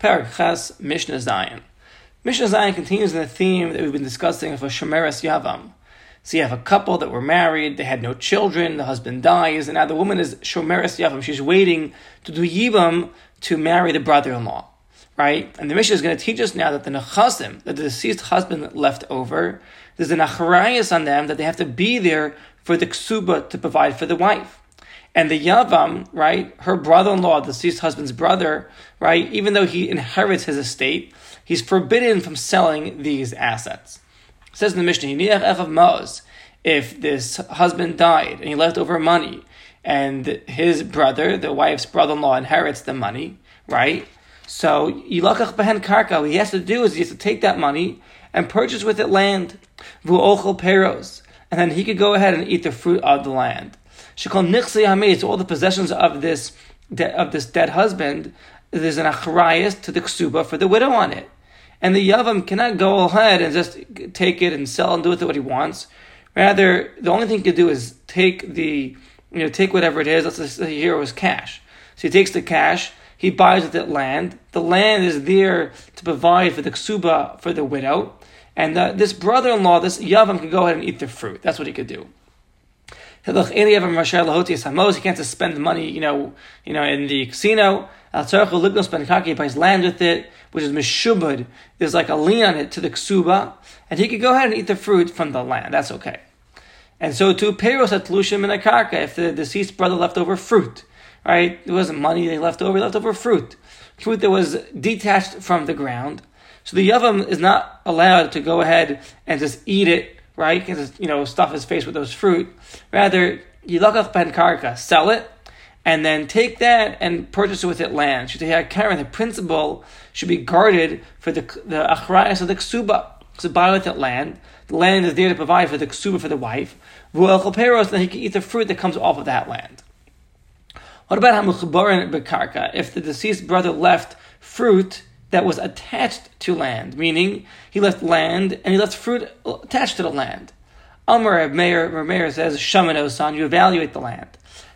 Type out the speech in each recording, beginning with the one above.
Parak Ches Mishnah Zayin. Mishnah Zayin continues in the theme that we've been discussing of a Shemeres Yavam. So you have a couple that were married, they had no children, the husband dies, and now the woman is Shomeres Yavam. She's waiting to do Yivam to marry the brother-in-law. Right? And the Mishnah is going to teach us now that the Nechasim, that the deceased husband left over, there's an acharayas on them that they have to be there for the ksuba to provide for the wife. And the Yavam, right, her brother-in-law, the deceased husband's brother, right, even though he inherits his estate, he's forbidden from selling these assets. It says in the Mishnah, if this husband died and he left over money, and his brother, the wife's brother-in-law, inherits the money, right? So yilakach behen karka. What he has to do is he has to take that money and purchase with it land, vu'ochel peros, and then he could go ahead and eat the fruit of the land. Shekol nichsi hamid, all the possessions of this of this dead husband. There's an achrayas to the ksuba for the widow on it, and the yavam cannot go ahead and just take it and sell and do with it what he wants. Rather, the only thing he can do is take the you know take whatever it is. Let's say here it was cash. So he takes the cash. He buys with it land. The land is there to provide for the ksuba for the widow, and uh, this brother-in-law, this yavam, can go ahead and eat the fruit. That's what he could do. He can't just spend money, you know, you know, in the casino. He buys land with it, which is mishubad. There's like a lien on it to the ksuba, and he could go ahead and eat the fruit from the land. That's okay. And so to peros atlushim in a karka, if the deceased brother left over fruit, right? There wasn't money they left over, left over fruit. Fruit that was detached from the ground. So the yavam is not allowed to go ahead and just eat it right? Because you know, stuff his face with those fruit. Rather, yilakach ben karka, sell it, and then take that and purchase it with it land. Care the principle should be guarded for the the achrayas of the ksuba. So buy with it land. The land is there to provide for the ksuba for the wife. Vuel peros, then he can eat the fruit that comes off of that land. What about hamuchabarin bekarka? If the deceased brother left fruit that was attached to land, meaning he left land and he left fruit attached to the land. Amr Meir, Meir says, Shamano son, you evaluate the land.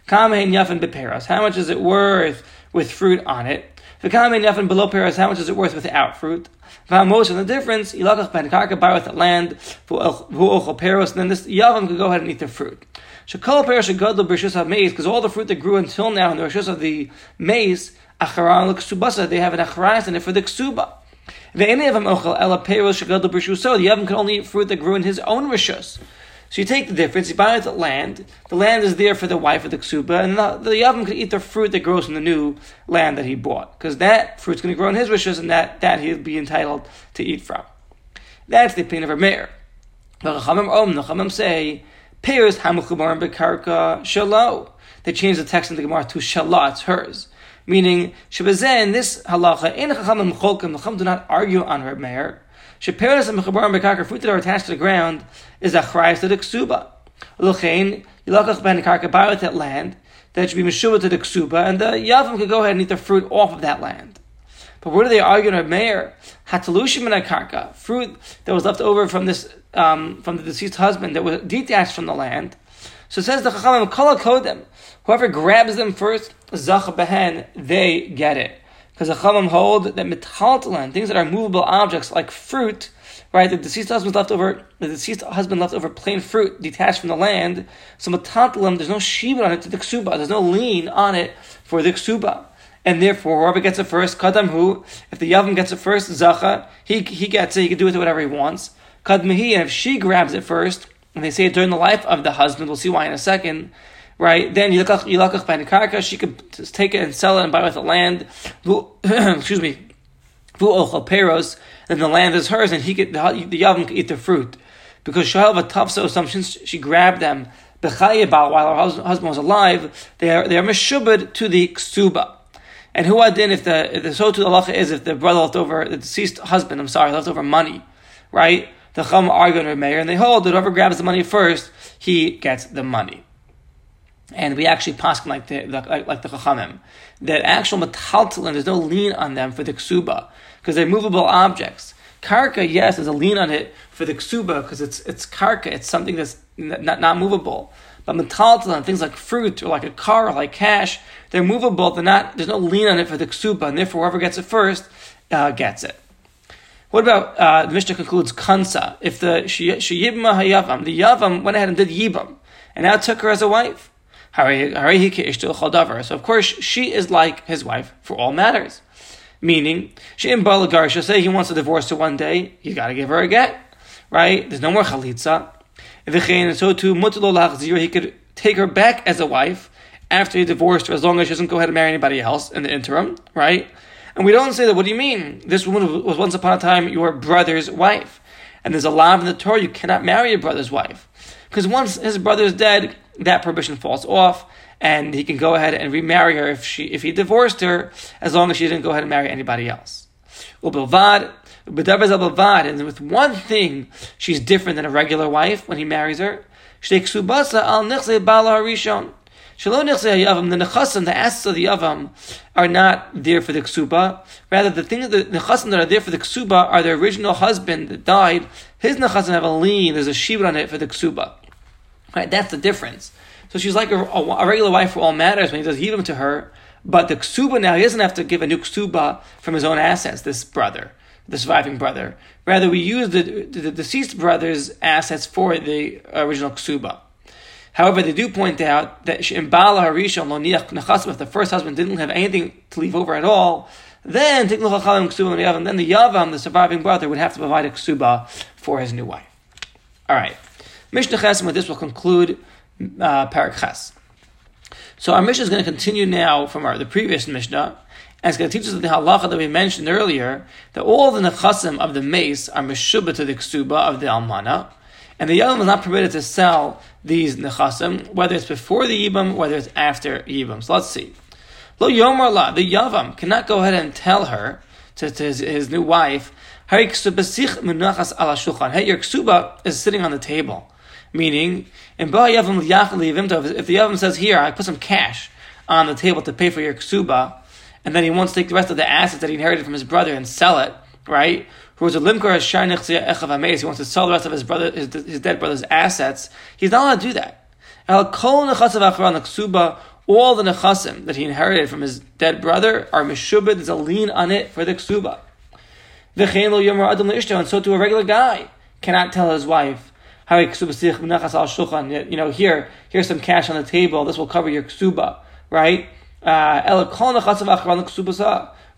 Kamein yafin beperos, how much is it worth with fruit on it? V'kamein yafin below peros, how much is it worth without fruit? V'amos, and the difference, ilakach ben buy with the land, v'ochel peros, and then this yavam could go ahead and eat the fruit. Shekol peros shegodlu b'rishus ha-maize, because all the fruit that grew until now in the rishus of the maize acharan l'ksubasa, they have an acharas in it for the ksuba. The Yavam can only eat fruit that grew in his own rishus. So you take the difference, you buy the land, the land is there for the wife of the ksuba, and the, the Yavam can eat the fruit that grows in the new land that he bought. Because that fruit's going to grow in his rishus, and that, that he'll be entitled to eat from. That's the opinion of a Meir. The Chachamim say, Peiros hamuchubar bekarka shalo. They change the text in the Gemara to shala, it's hers. Meaning, Shabazen, in this halacha, in Chachamim Cholkim, Chacham do not argue on Reb Meir. Shaperes and Mechabar and fruit that are attached to the ground, is achrayas to the ksuba. L'chein, Yilakach ben Karka, buy with that land, that should be Meshuva to the ksuba, and the Yavam could go ahead and eat the fruit off of that land. But what are they arguing Reb Meir? Hatalushim and karka, fruit that was left over from this, um, from the deceased husband that was detached from the land. So it says the Chachamim, Kala Kodem, whoever grabs them first, Zach Behen, they get it. Because the Chachamim hold that metaltalan, things that are movable objects like fruit, right? The deceased husband left over, the deceased husband left over plain fruit detached from the land. So metaltalan, there's no shiva on it to the ksuba. There's no lien on it for the ksuba. And therefore, whoever gets it first, kadam hu, if the yavam gets it first, zacha, he, he gets it, he can do with it whatever he wants. Kadmihi, and if she grabs it first, and they say it during the life of the husband, we'll see why in a second, right? Then yilakach yilakach karka, she could take it and sell it and buy with the land. Excuse me, vu ochel peros, and the land is hers, and he could the, the yavam could eat the fruit because shahel vatavsa assumptions she grabbed them while her husband was alive. They are they are meshubed to the ksuba. And who adin if the if the so to the halacha is if the brother left over the deceased husband, I'm sorry, left over money, right? the Chum argue with Meir, and they hold that whoever grabs the money first, he gets the money. And we actually pass like the, like, like the Chachamim. That actual metaltalin, there's no lien on them for the ksuba, because they're movable objects. Karka, yes, there's a lien on it for the ksuba, because it's, it's karka, it's something that's not, not movable. But metaltal things like fruit or like a car or like cash, they're movable. They're not. There's no lien on it for the ksuba, and therefore whoever gets it first uh, gets it. What about uh, the Mishnah concludes kansa? If the sheyibma hayavam, the yavam went ahead and did yibam, and now took her as a wife. So of course she is like his wife for all matters. Meaning, she in Balagarsha say he wants to divorce her one day, you got to give her a get, right? There's no more chalitza. And so to mutlo he could take her back as a wife after he divorced her, as long as she doesn't go ahead and marry anybody else in the interim, right? And we don't say that. What do you mean? This woman was once upon a time your brother's wife, and there's a law in the Torah you cannot marry your brother's wife, because once his brother is dead, that prohibition falls off, and he can go ahead and remarry her if she if he divorced her, as long as she didn't go ahead and marry anybody else. And with one thing, she's different than a regular wife when he marries her. She khsubasa al Shalom the nechasim, the assets of the yavam, are not there for the ksuba. Rather, the things the nechasim that are there for the ksuba are the original husband that died. His nechasim have a lien. There's a shibud on it for the ksuba. Right, that's the difference. So she's like a, a, regular wife for all matters when he does give him to her. But the ksuba now, he doesn't have to give a new ksuba from his own assets, this brother, the surviving brother. Rather, we use the, the, deceased brother's assets for the original ksuba. However, they do point out that in Bala if the first husband didn't have anything to leave over at all, then then the Yavam, the surviving brother, would have to provide a ksuba for his new wife. All right. Mishnah Chesim, with this will conclude uh, Parak Ches. So our Mishnah is going to continue now from our, the previous Mishnah, and it's going to teach us the halacha that we mentioned earlier, that all the nechasim of the mace are meshubah to the ksuba of the almana, and the yavam is not permitted to sell these nechasim, whether it's before the yibam, whether it's after yibam. So let's see. Lo yomar la, the yavam cannot go ahead and tell her, to, to his, his new wife, Hey, your ksuba is sitting on the table. Meaning, in if the Yavam says, Here, I put some cash on the table to pay for your ksuba, and then he wants to take the rest of the assets that he inherited from his brother and sell it, right? Who was a limkar he wants to sell the rest of his brother, his, his dead brother's assets. He's not allowed to do that. All the nechasim that he inherited from his dead brother are meshubed. There's a lien on it for the ksuba. And so to a regular guy cannot tell his wife, you know, here, here's some cash on the table. This will cover your ksuba, right? Uh,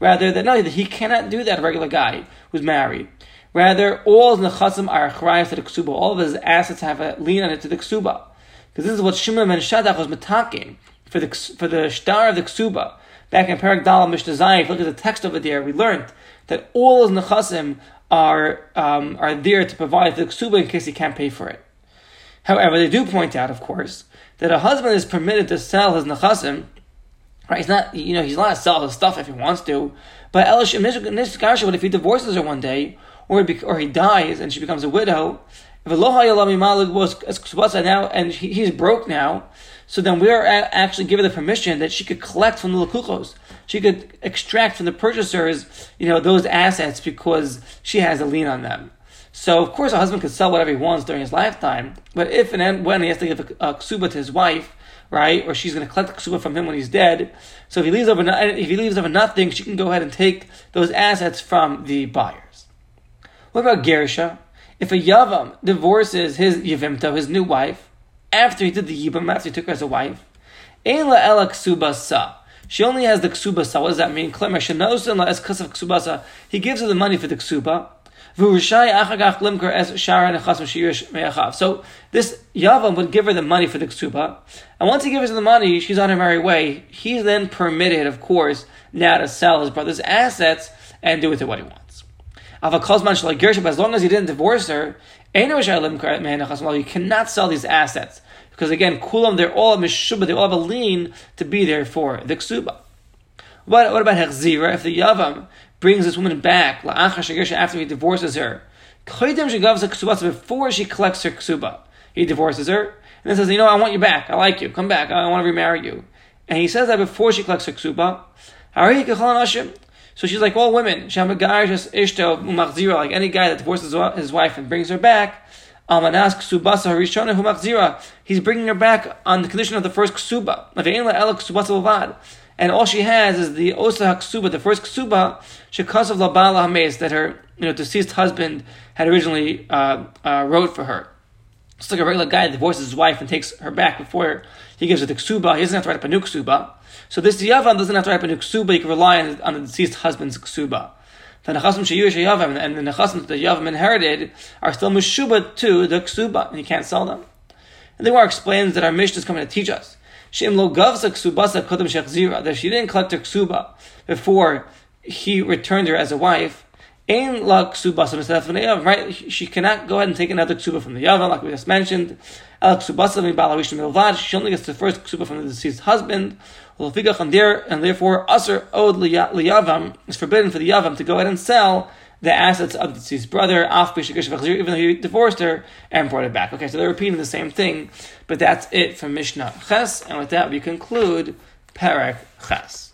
Rather than no, he cannot do that. A regular guy who's married. Rather, all the nechasim are achrayas to the ksuba. All of his assets have a lien on it to the ksuba. Because this is what Shimon ben Shetach was metaking for the for the star of the ksuba. Back in Parak Dal Mishnah Zayin, look at the text over there. We learned that all his nechasim are um, are there to provide the ksuba in case he can't pay for it. However, they do point out, of course, that a husband is permitted to sell his nechasim. Right? He's not, you know, he's allowed to sell his stuff if he wants to. But Elish if he divorces her one day, or he, or he dies and she becomes a widow, was now and he's broke now, so then we are actually given the permission that she could collect from the lakuchos. She could extract from the purchasers, you know, those assets because she has a lien on them. So of course a husband could sell whatever he wants during his lifetime, but if and when he has to give a, a ksuba to his wife, right, or she's going to collect the ksuba from him when he's dead, so if he leaves over if he leaves over nothing, she can go ahead and take those assets from the buyers. What about Gerisha? If a yavam divorces his yavimta, his new wife, after he did the yibam, after he took her as a wife, ela sa. She only has the ksubasa. What does that mean? He gives her the money for the ksuba. So this Yavam would give her the money for the ksuba, and once he gives her the money, she's on her merry way. He's then permitted, of course, now to sell his brother's assets and do with it what he wants. As long as he didn't divorce her, you cannot sell these assets. Because again, kulam, they're all a mishuba, they all have a lien to be there for the ksuba. What, what about hechzira? If the yavam brings this woman back after he divorces her, before she collects her ksuba, he divorces her and then says, "You know, I want you back. I like you. Come back. I want to remarry you." And he says that before she collects her ksuba. So she's like all women. Like any guy that divorces his wife and brings her back, Almanas ksubasa harishona humachzira. He's bringing her back on the condition of the first ksuba. And all she has is the osa ksuba, the first ksuba, shekas of labala hames, that her you know deceased husband had originally uh, uh, wrote for her. It's like a regular guy divorces his wife and takes her back before he gives her the ksuba. He doesn't have to write up a new ksuba. So this yavam doesn't have to write up a new ksuba. He can rely on, on the deceased husband's ksuba. The nechasim sheyush yavam and the nechasim that the yavam inherited are still mishuba to the ksuba, and you can't sell them. And the Gemara explains that our Mishnah is coming to teach us. Gavsa that she didn't collect her ksuba before he returned her as a wife. Ain la ksubasa right? She cannot go ahead and take another ksuba from the yavam, like we just mentioned. El milvad. She only gets the first ksuba from the deceased husband. And therefore, asr od liyavam is forbidden for the yavam to go ahead and sell the assets of the deceased brother, even though he divorced her and brought it back. Okay, so they're repeating the same thing, but that's it from Mishnah Ches, and with that we conclude Perek Ches.